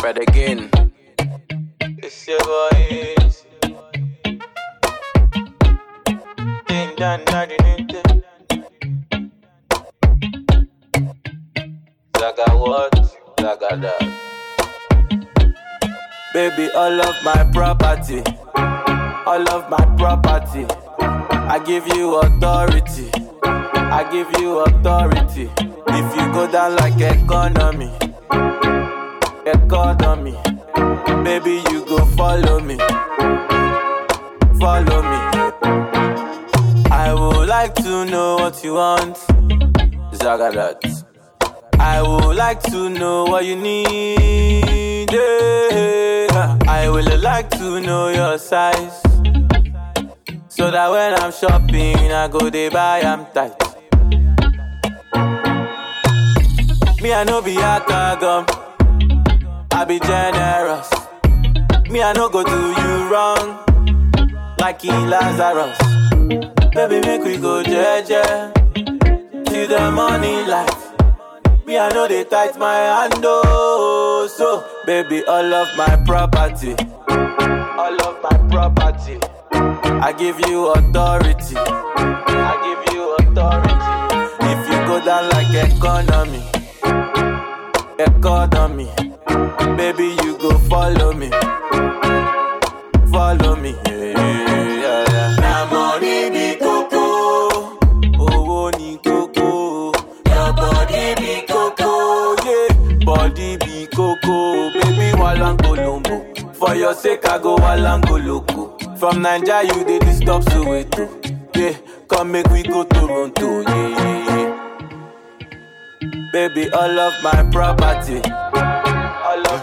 Fred again. It's your voice. Ding dong, dong, ding, ding. Zaga what? Zaga that. Baby, all of my property, all of my property. I give you authority, I give you authority. If you go down like economy, economy, baby, you go follow me, follow me. I would like to know what you want, Zagadat. I would like to know what you need. yeah. I would like to know your size. So that when I'm shopping, I go they buy, I'm tight. Me, I know be a gum. I be generous. Me, I no go do you wrong. Like in Lazarus. Baby, make we go jeje. See the money life. Me, I know they tight my hand, oh. So, baby, all of my property, all of my property, I give you authority. I give you authority. If you go down like economy, economy, baby, you go follow me, follow me. Yeah, yeah, yeah. Na money be coco, owó ni coco. Your body be coco, yeah. Body be coco, baby walango lombo. For your sake, I go walango loco. From Naija, you dey disturb Soweto. Yeah, come make we go Toronto, yeah, yeah, yeah. Baby, all of my property, I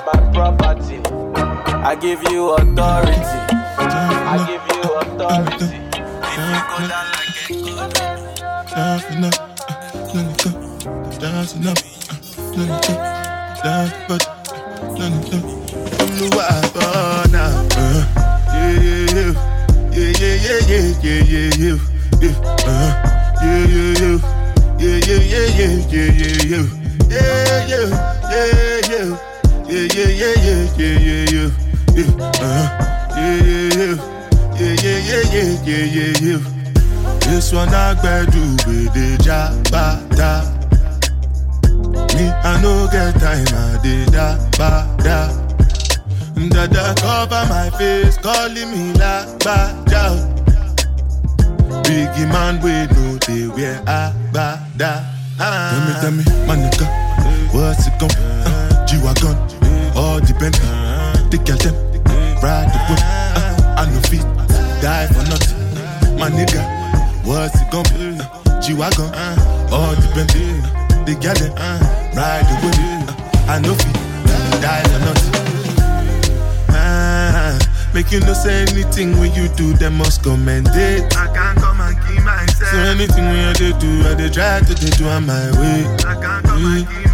give you authority. I give you authority. If you go down like a Dancing up, dancing enough. dancing up, dancing up, dancing up, dancing up. Olúwa bọ́nà. Yeah, yeah, yeah, yeah, yeah, yeah, yeah, yeah. Yeah, yeah, yeah, yeah, yeah, yeah, yeah, yeah. Yeah, yeah, yeah, yeah, yeah, yeah, yeah, yeah, uh, yeah, yeah, yeah, yeah, yeah, yeah, yeah, yeah, yeah, yeah. This one I do with the jabata. Me, I no get time, I did da ba da. Dada cover my face, calling me la ba da. Biggie man, we know they wear a ba da. Tell me, tell me, my nigga, what's it gon' uh, G-Wagon, all Bentley, the girl them, ride the whip, uh, I no fit, die for nothing, my nigga. What's it gon' be? Uh, G-Wagon, uh, all the Bentley, uh, the girl them, uh, ride the whip, uh, I no fit, die for nothing. Ah, make you no say anything when you do, they must commend it. I can't come and keep myself. So anything when you they do, I they try to they do on my way. I can't come and keep myself.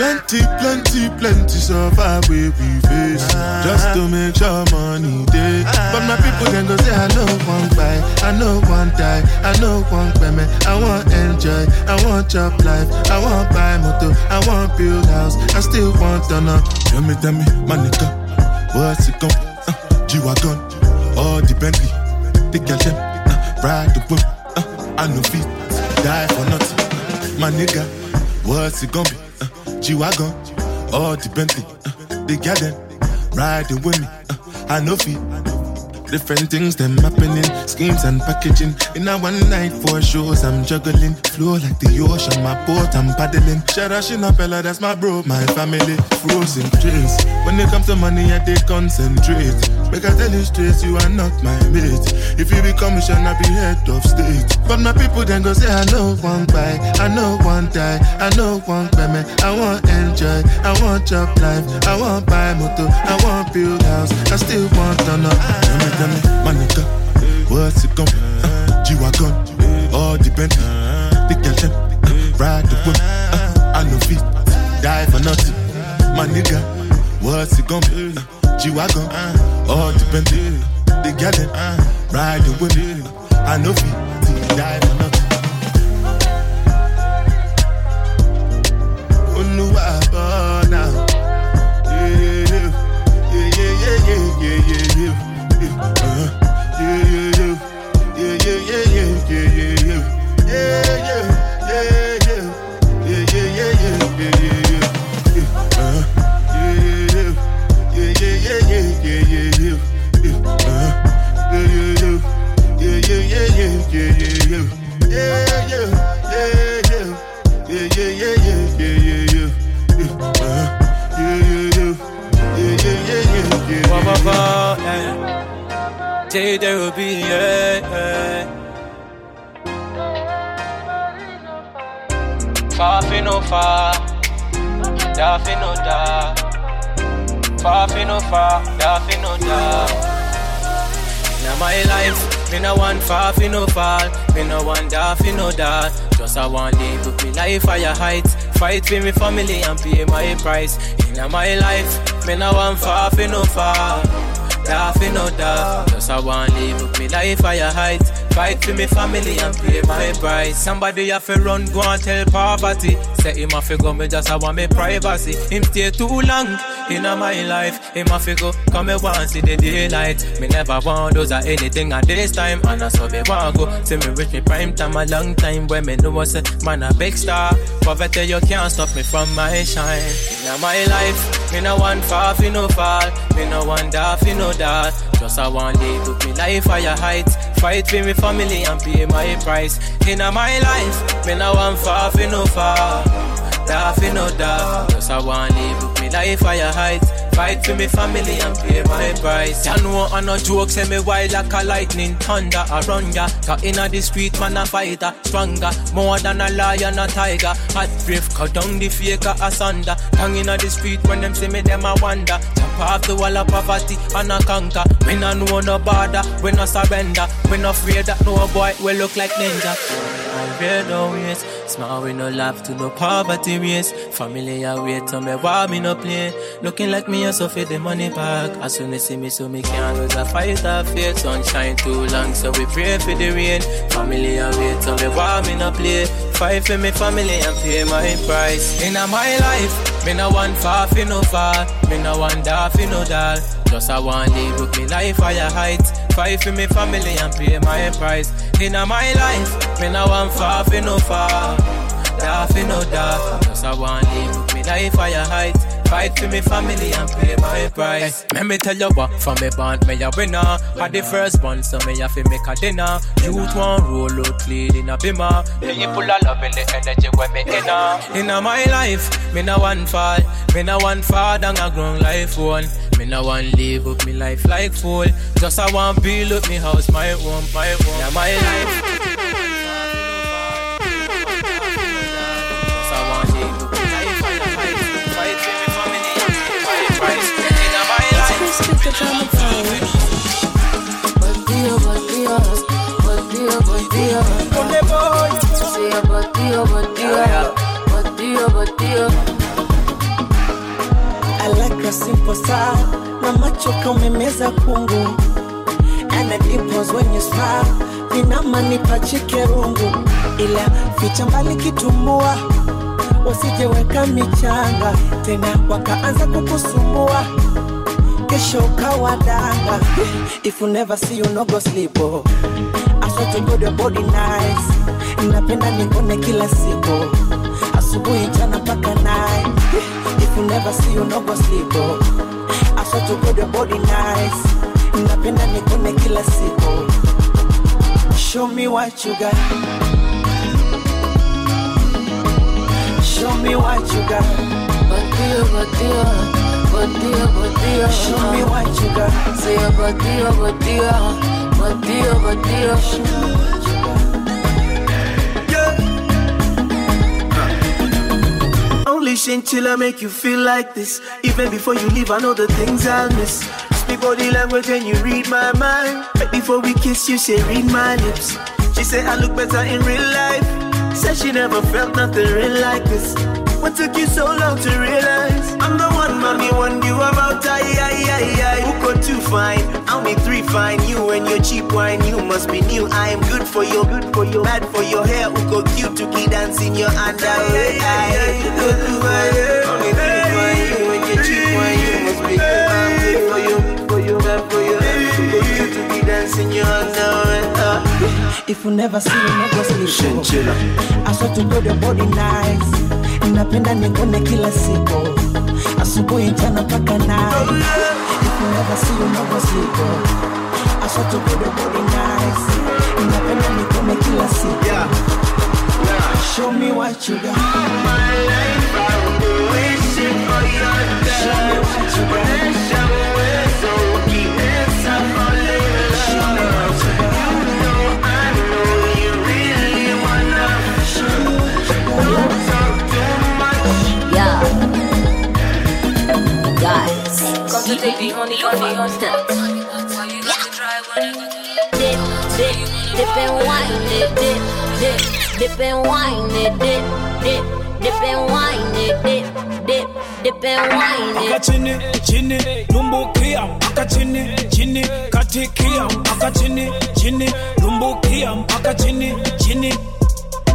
Plenty, plenty, plenty suffer we we face just to make sure money day. But my people then go say I know one buy, I know one die, I know one payment. I want enjoy, I want job life, I want buy motor, I want build house, I still want to know. Tell me, tell me, my nigga, what's it gon' uh, G-Wagon, all the Bentley, the them, uh, ride the whip, uh, I no fit, die for nothing. My nigga, what's it gon' be? Uh, G-Wagon, all the Bentley, uh, the girl them, riding with me, uh, I know fit. Different things them happening, schemes and packaging. In a one night, four shows, I'm juggling. Flow like the ocean, my boat, I'm paddling. Sharashin Bella, that's my bro, my family. Frozen dreams. When it comes to money, I they concentrate. Make I tell you straight, you are not my mate. If you become a I be head of state. But my people then go say, I know one buy, I know one die, I know one payment. I want enjoy, I want job life, I want buy motor, I want build house, I still want to know. Tell me, tell me, my nigga, what's it be? Uh, G-Wagon, all Bentley, the uh, ride the whip, uh, I no fit, die for nothing. My nigga, what's it be? Uh, G-Wagon, all dependent. The gal and I riding with it. I know feet till we die for nothing. Olúwa yeah yeah Yeah, yeah, yeah, yeah, yeah, yeah. J there will be, yeah, yeah. Far fi no far, da fi no da. Far fi no far, da no da. Now my life, me no want far fi no fall, me no want da fi no da. Just I want live with me life higher heights, fight for me family and pay my price. In my life, me no want far fi no fall nothing no doubt. Just I want live with me life higher heights. Fight for me family and pay my price. Somebody have to run, go and tell poverty. Say him have to go, me just I want me privacy. Him stay too long in my life. To go, come me want see the daylight. Me never want those or anything at this time. And I saw me want go. See me reach me prime time a long time when me know what's man a big star. Poverty you can't stop me from my shine. In my life, me no want far, fi no fall. Me no want da, fi no that. Just I want live with me life higher heights. Fight for me family and pay my price. In my life, me no want far, fi no far. Da, fi no da. Just I want live with me life higher heights. Fight for me family and pay my price. Ya know I no joke, say me wild like a lightning thunder around ya. Cause inna the street man a fighter, stronger, more than a lion a tiger. Hot brave, cut down the faker asunder. Tongue inna the street when them see me, them a wonder. Jump off the wall of poverty and a conquer. We no know no border, we no surrender. We no afraid that no boy will look like ninja. I fear no ways. Small we no laugh to no poverty race. Family I wait to me why me no play. Looking like me a so for the money back. As soon as see me so me can't lose a fight of faith. Sunshine too long so we pray for the rain. Family a wait to me why me no play. Fight for me family and pay my price. In my life, me no want far fi no far. Me no want da fi no dal. Just I want live with me life higher heights. Fight for me family and pay my price. In my life, me no want far fi no far. Da fi no da. Just I want live with me life higher heights. Fight for me family and pay my price. Let me tell you what, from me band, me a winner. Had the first one, so me have to make a dinner. Youth one roll out clean in a bimmer. People are loving the energy when me inner. In my life, me no one fall. Me no one fall down a grown life one. Me no one live up me life like fool. Just I want build up me house, my home, my home. Yeah, my life. que yo no puedo. Umemeza kungu. And the dimples when Ila ficha wasijeweka michanga tena wakaanza kukusumbua kesho kawadanga if you never see you no go sleep oh. I to God your body nice. Napenda nikone kila siku. Asubuhi jana mpaka night. If you never see you no go sleep oh. I to God your body nice. Napenda nikone kila siku. Show me what you got. Show me what you got. Bandido, bandido, bandido, bandido. show me what you got Sí, bandido, bandido, bandido, bandido. Only chinchilla make you feel like this. Even before you leave, I know the things I'll miss. Speak body language and you read my mind. Right before we kiss, you say read my lips. She said I look better in real life. Said she never felt nothing real like this. What took you so long to realize? I'm the one, mommy, one you about. Aye, aye, aye, aye. Who got two fine? I'll be three fine. You and your cheap wine, you must be new. I am good for you, good for you, bad for your hair. Who got cute to keep dancing your underwear? Aye, good to my hair. Only three fine. You and your cheap wine, you must be good. I'm good for you, for you, bad for you. Who got cute to be dancing your underwear? If you never see you no go sleep. Chinchilla. I swear to God your body nice napenda nikone kila siku asubuhi mchana mpaka night if you never see you no go sleep oh. I swear to God your body nice napenda nikone kila siku Yeah. what you got. My life, I'm wishing for your Show me touch. Guys, come to take the honey, honey, honey. Dip, dip, dip and wine it, dip, dip, dip and wine it, dip, dip, dip and wine it, dip, dip, dip and wine mpaka it. chini chini lumbukia mpaka chini chini katikia mpaka chini chini lumbukia mpaka chini chini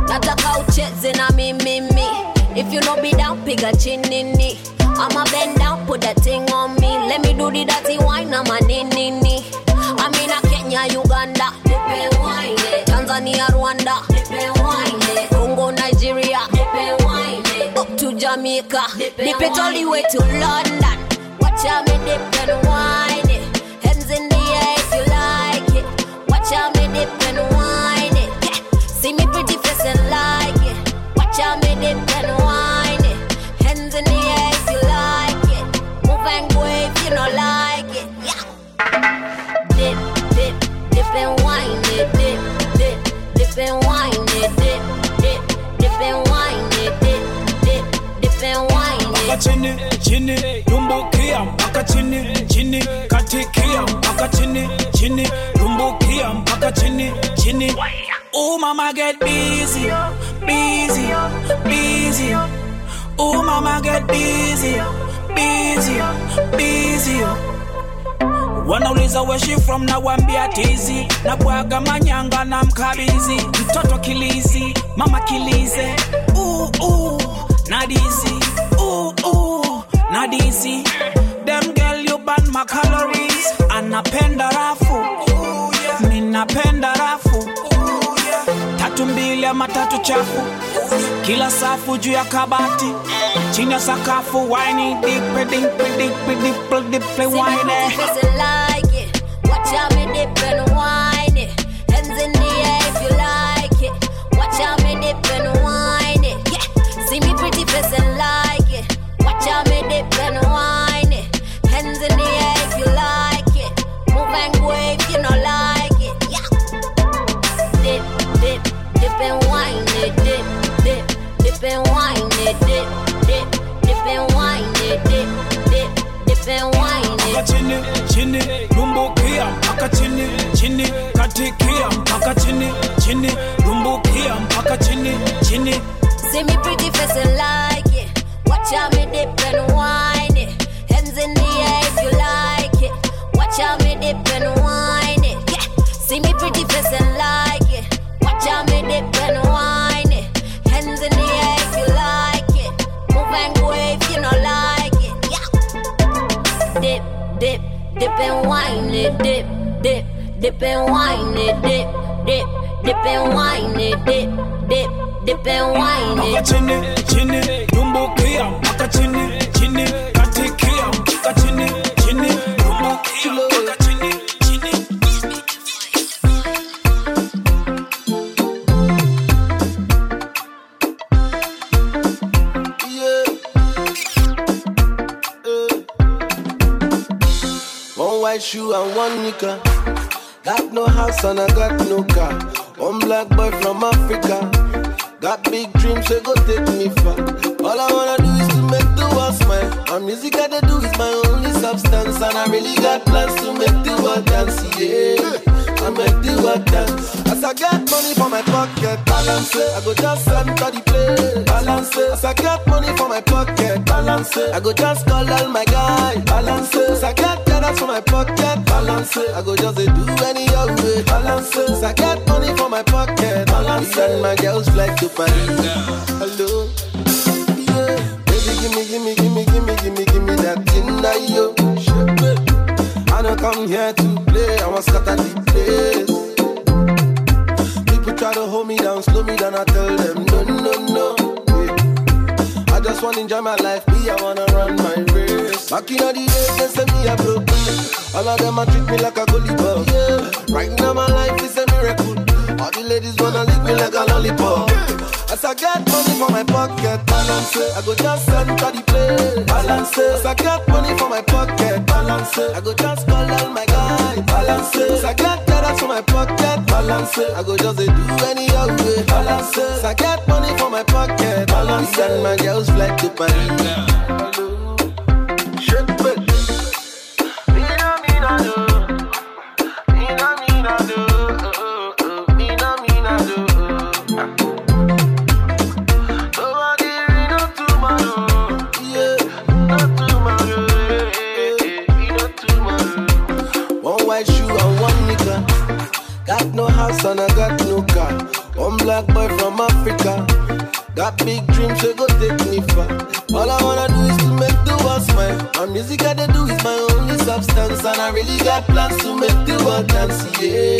Nataka ucheze na mimi mi. If you know be down, piga chinini. I'ma bend down, put that thing on me. Let me do the dirty wine, I'm a ninini. I'm in a Kenya, Uganda, dipe wine. Tanzania, Rwanda, dipe wine. Congo, Nigeria, dipe wine. Up to Jamaica, dip it all the way to London. Watch out me dip and wine it. Hands in the air if you like it. Watch out me dip and wine it. Yeah. See me pretty face and like it. Watch out me dip and wine chini chini lumbukia mpaka chini chini katikia mpaka chini chini lumbukia mpaka chini chini. Oh mama get busy, busy, busy. Oh mama get busy, busy, busy. wanauliza where she from na wambia tizi na bwaga manyanga na mkabizi. Mtoto kilizi mama kilize. Ooh, ooh, nadizi ooh, ooh, nadizi dem girl you burn my calories anapenda rafu minapenda rafu tatu mbili ama tatu chafu kila safu juu ya kabati chini ya sakafu wine dipe dipe dipe dipe dipe wine and like it. Watch out me dip and wine it. Hands in the air if you like it. Watch out me dip and wine it. Yeah. See me pretty face and like it. Out me dip and wine it. Hands in the air if you like it. Move and go if you don't like it. Yeah. Dip, dip, dip and wine it. Dip, dip, dip and wine it. Dip, dip, dip and wine it. Dip, dip, dip and wine it. chini chini mpaka chini chini katikia mpaka chini chini lumbukia mpaka chini chini See me pretty face and like it. Watch out me dip and wine it. Hands in the air if you like it. Watch out me dip and wine it. Yeah. See me pretty face and like it. Watch out me dip and wine it. Hands in the air if you like it. Move and go if you don't like it. Yeah. Dip, dip, dip and wine it. Dip, dip, dip and wine it. Dip, dip, dip and wine it. Dip, dip, dip and wine mpaka it. chini chini lumbukia mpaka chini chini katikia mpaka chini chini lumbukia mpaka chini chini Yeah. Eh. One white shoe and one nika. Got no house and I got no car. One black boy from Africa. Got big dreams, so go take me far. All I wanna do is to make the world smile. And music I do is my only substance. And I really got plans to make the world dance. Yeah, I make the world dance. As I get money for my pocket, balance it. I go just enter the place, balance it. As I get money for my pocket, balance it. I go just call all my guys, balance it. As I get dollars for my pocket, balance it. I go just do any old way, balance it. As I get money for my pocket, balance it. And my girls fly to Paris. Hello. Baby, gimme, gimme, gimme, gimme, gimme, gimme that shape it. I don't come here to play, I want scatter the place. Try to hold me down, slow me down, I tell them no, no, no. Yeah. I just wanna enjoy my life, me, I wanna run my race. Back in the days, they say me a broke. All of them a treat me like a gully bug. Yeah. Right now my life is a miracle. All the ladies wanna lick me like a lollipop. As I get money for my pocket, balance it. I go just enter the place, balance it. As I get money for my pocket, balance it. I go just call all my guys, balance it. As I get dollars for my pocket, balance it. I go just do any other way, balance it. As I get money for my pocket, balance it. And my girls fly to Paris. And I got no car. One black boy from Africa. Got big dreams, so go take me far. All I wanna do is to make the world smile. My music I dey do is my only substance, and I really got plans to make the world dance. Yeah,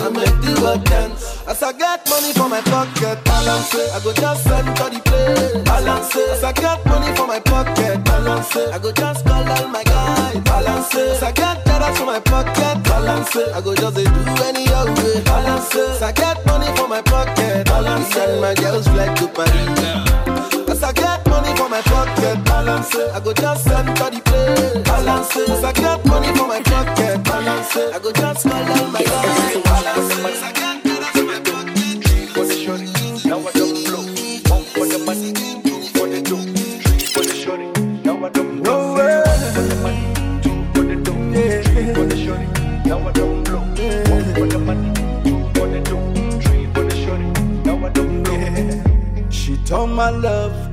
I make the world dance. As I got money for my pocket, balance it. I go just enter the place, balance it. As I got money for my pocket, balance it. I go just call all my guys, balance it. As I get dollars for my pocket, balance it. I go just do any other way, balance it. I get money for my pocket, balance it. And my girls fly to Paris. As I get money for my pocket, balance it. I go just enter the place, balance it. As I get money for my pocket, balance it. I go just call all my guys,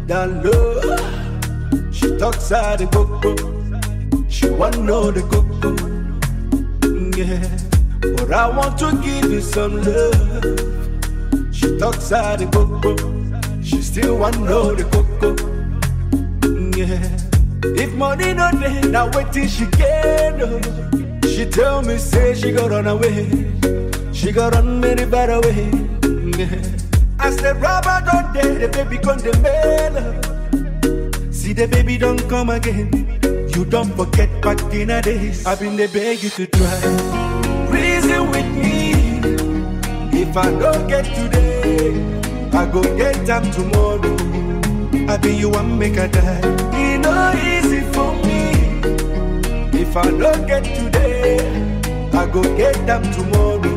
She talks out the coco. She want know the coco. Yeah, but I want to give you some love. She talks out the coco. She still want know the coco. Yeah, if money no dey, now wait till she get. oh. She tell me say she go run away. She go run very far away. Yeah. As the rubber don't dead, the baby come the mail. The baby don't come again. You don't forget back in the days. I've been the beg you to try. Reason with me. If I don't get today, I go get them tomorrow. I be you one make a die. It no easy for me. If I don't get today, I go get them tomorrow.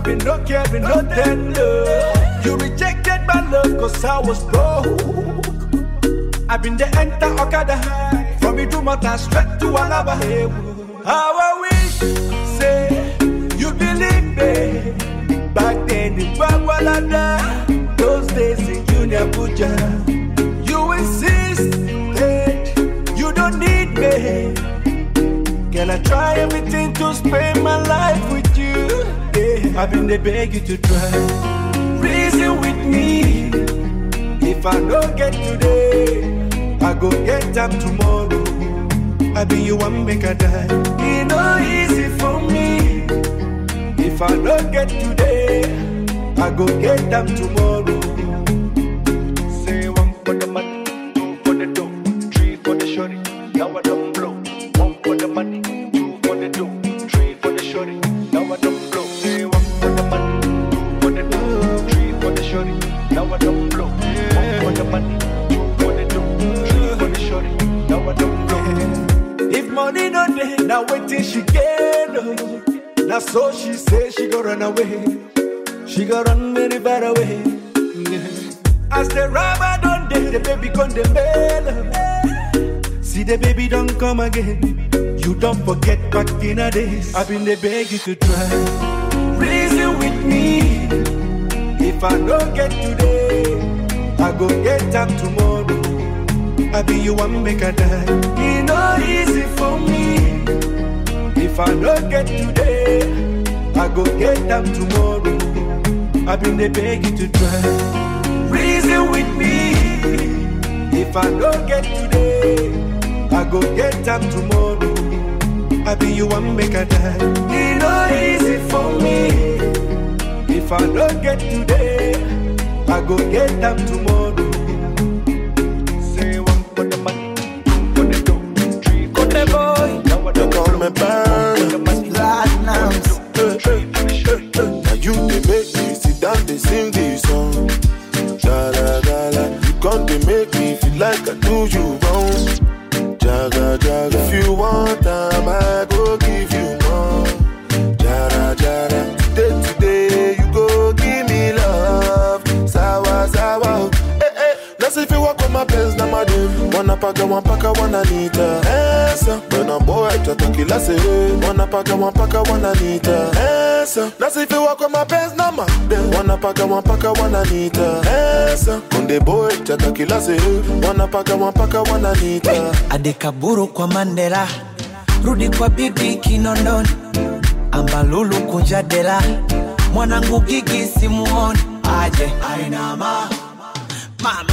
Loving, no caring, no tender. You rejected my love cause I was broke. I've been the enter Okada high. From Mata straight to Alaba. How I wish, say, you believe me. Back then in Bagwalada, those days in Junior Puja. You insisted you don't need me. Can I try everything to spend my life with I've been the beg you to try. Reason with me. If I don't get today, I go get them tomorrow. I be you one make a die. It no easy for me. If I don't get today, I go get them tomorrow. Dey, the baby come the. See the baby don't come again. You don't forget back in the days. I've been the beg you to try. Reason with me. If I don't get today, I go get them tomorrow. I be you one make a die. It no easy for me. If I don't get today, I go get them tomorrow. I been the beg you to try. Reason with me. If I don't get today, I go get them tomorrow. I be you one make a die. It no easy for me. If I don't get today, I go get them tomorrow. Madem. Wanna paka, one paka, one anita. Esa, I'm boy, tata kila se. Wanna paka, one paka, one anita. Esa, you walk on na madem. Wanna paka, one paka, one anita. Esa, kunde boy, tata kila se. Wanna paka, one paka, one anita. adekaburu kwa mandela rudi kwa bibi kinondoni ambalulu kunja dela mwanangu gigi simuoni aje ainama mama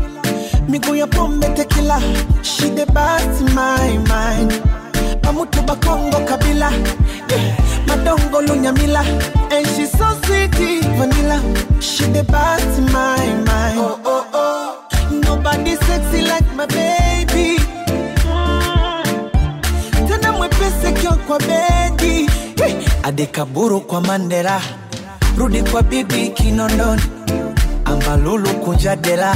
miguu ya pombe tekila shide basi my mind. Amutuba kongo kabila. Yeah. madongo lunyamila. And she so sweet vanilla. Shide basi my mind. Oh, oh, oh. nobody sexy like my baby. Mm. tena mwepesi kio kwa bedi. Hey. adekaburu kwa mandela. Rudi kwa bibi kinondoni. Ambalulu kunja dela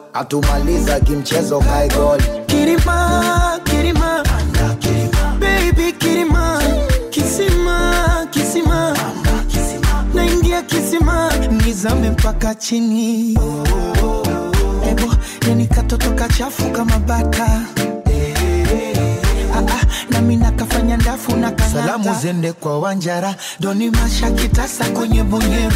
atumaliza kimchezo kae goli Kirima, Kirima, baby Kirima, kisima, kisima, naingia kisima, nizame mpaka chini. Ebo, yani katoto kachafu kama bata. Ah, ah, nami nakafanya ndafu na kang'ata. Salamu zende kwa Wanjara, doni masha kitasa kwenye bonyeru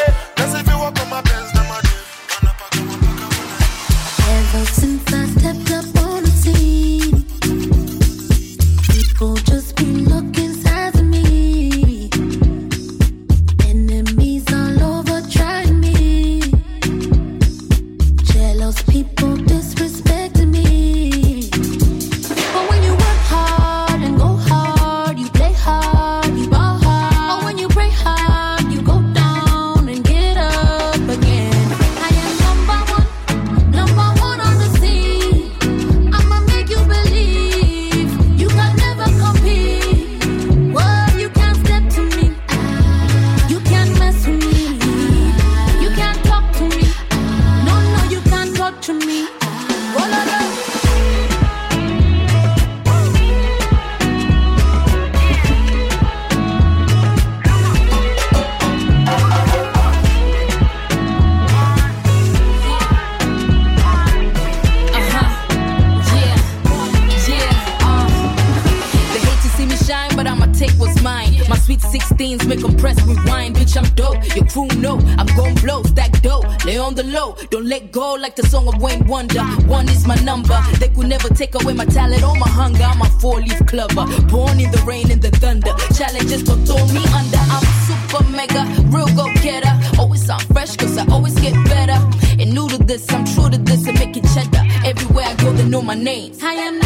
let go like the song of Wayne Wonder. One is my number. They could never take away my talent or my hunger. I'm a four leaf clover. Born in the rain and the thunder. Challenges don't throw me under. I'm super mega, real go getter. Always sound fresh, cause I always get better. And new to this, I'm true to this and make it cheddar. Everywhere I go, they know my name. I am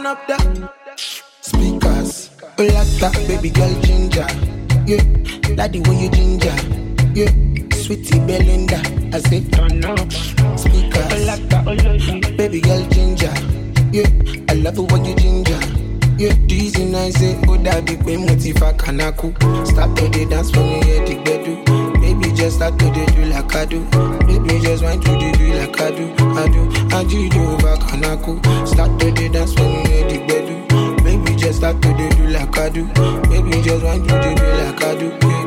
turn up the speakers. Oh, like that, baby girl ginger. Yeah, daddy, when you ginger. Yeah, sweetie Belinda. I say turn up speakers. Oh, like that, oh, baby girl ginger. Yeah, I love it when you ginger. Yeah, dizzy nice, say, oh, that big way, motiva kanaku. Start to the dance for me, yeah, the bedu. Baby, just start to the do like I do. Baby, just want to do like I do. I do, I do, do over kanaku. Start to the dance me, yeah, the bedu. Baby, just start to do like I do. Baby, just want to do like I do. Yeah,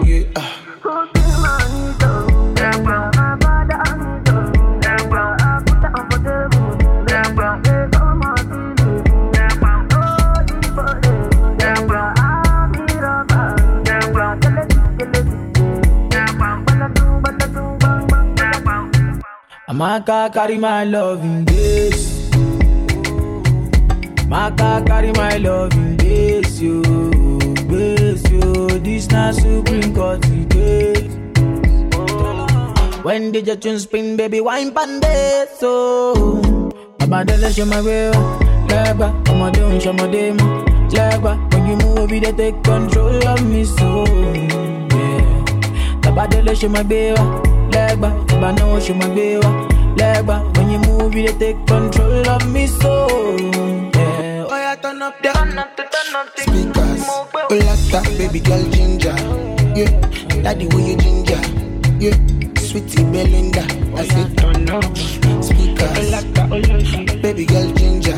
Amaka carry my love in this. Maka carry my love in this, yo. This, yo. This na supreme court today. When did your tune spin, baby, wine pande so. Abadele show my way, legba. I'ma do show my dem, legba. When you move, you dey take control of me so. Yeah. Tabadele show my baby, legba. Ibano show my baby, legba. When you move, you take control of me so. Yeah. Oh, yeah, turn up the speakers. Oh, like that, baby girl ginger. Yeah, daddy, when you ginger. Yeah, sweetie Belinda. I oh, say turn up speakers. Oh, like that, oh, baby girl ginger.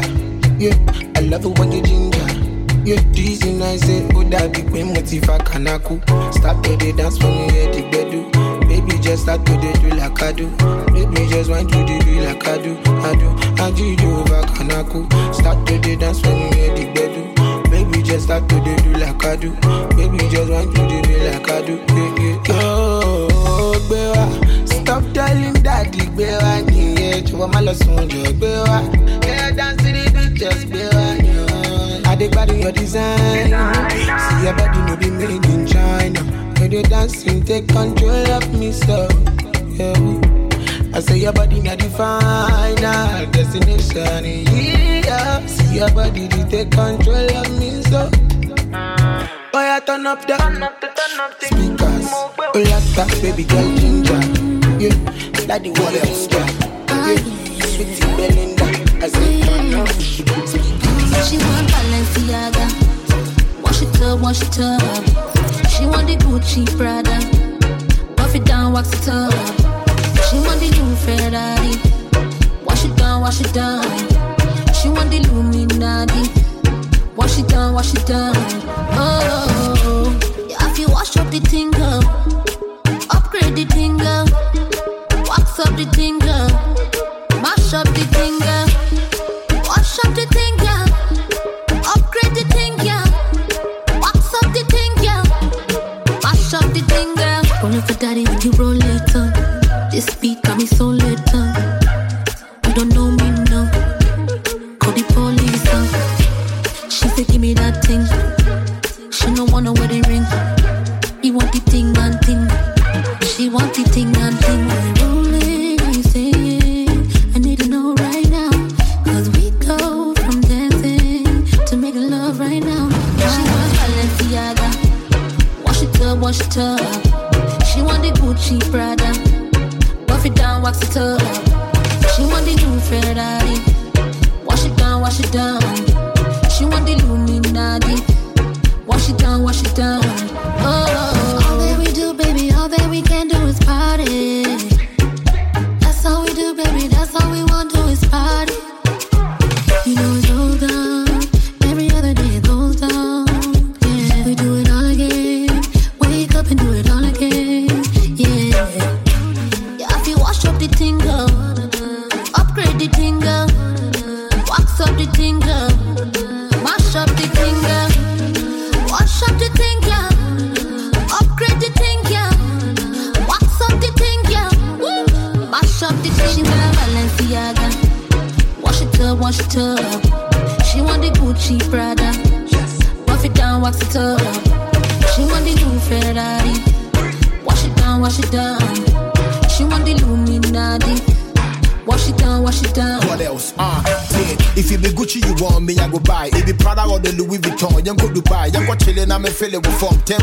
Yeah, I love it when you ginger. Yeah, dizzy nice, say, oh, big way, motiva kanaku. To the dance for me, yeah, the bedu. Baby, just start to do like I do. Baby, just want to do like I do. I do, I do, do over kanaku. Start to the dance for me, yeah, the bedu. Baby, just start to do like I do. Baby, just want to do like I do. Yeah, yeah, yeah. Oh, wá. Stop telling daddy lọ sùn jọ gbé wá. Yeah, dance to the beat, just wá. Yeah. I dey gbádùn your design. See your body no be made in China. When you dancing, take control of me so. Yeah. I say your body not the final destination. Yeah. See your body, they take control of me so. Oh yeah, turn up the turn up the, turn up the speakers. Oh like that, baby girl ginger. Yeah, daddy what else? Yeah, sweetie Belinda. I say turn up speakers. She want Balenciaga. Wash it up, wash it up. She want the Gucci Prada. Buff it down, wax it up. She want the new Ferrari. Wash it down, wash it down. She want the Illuminati. Wash it down, wash it down. Oh, yeah, if you wash up the thing,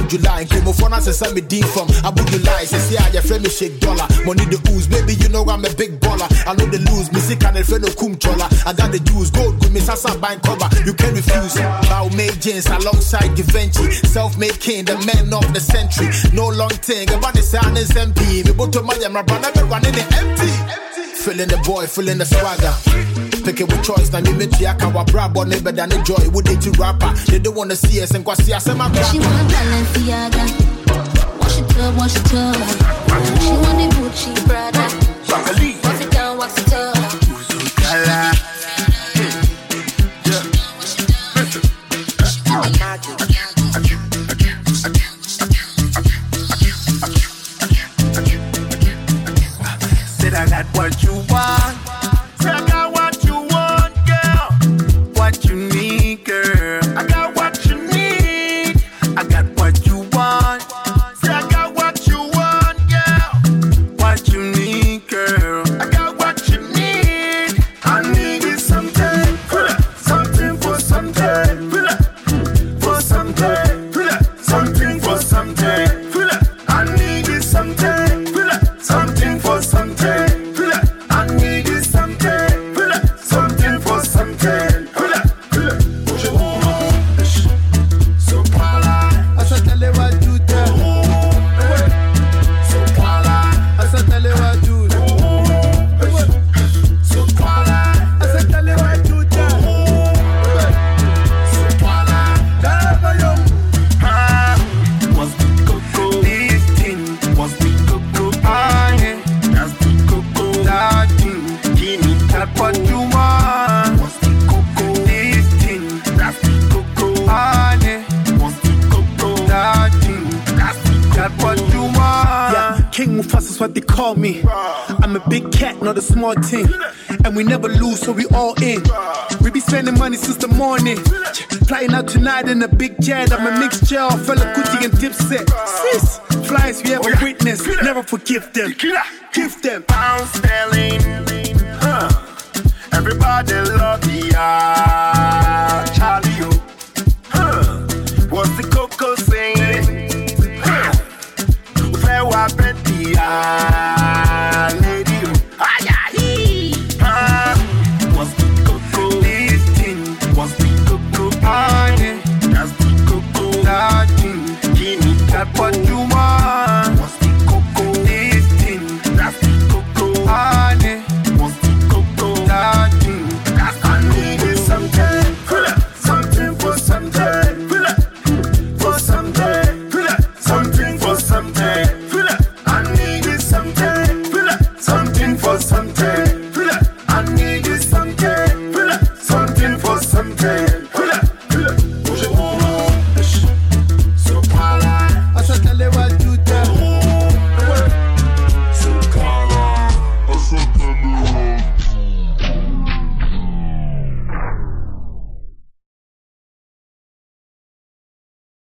July. Came off on us and sent me deep from Abu July. Say, see, I friend me shake dollar. Money the ooze. Baby, you know I'm a big baller. I know the lose. Me sick and a friend of. I got the juice. Gold, good, me sasa bank cover. You can't refuse. Bow made jeans alongside Givenchy. Self made king, the man of the century. No long thing. About the sound is MP. Me both to my brother, running it empty. Feeling the boy, feeling the swagger. Pick with choice, now you need to yak our bra, but never than enjoy. Would they to rapper? They don't wanna see us and quasi us and my bra. She wanna Balenciaga. Wash it up, wash it up. She want the Gucci Prada. Wax it down, wax it up. in a big chat. I'm a mixture of Fela Kuti and Dipset. Sis, flies we have a witness. Never forgive them. Give them. Pound sterling. Huh. Everybody love the.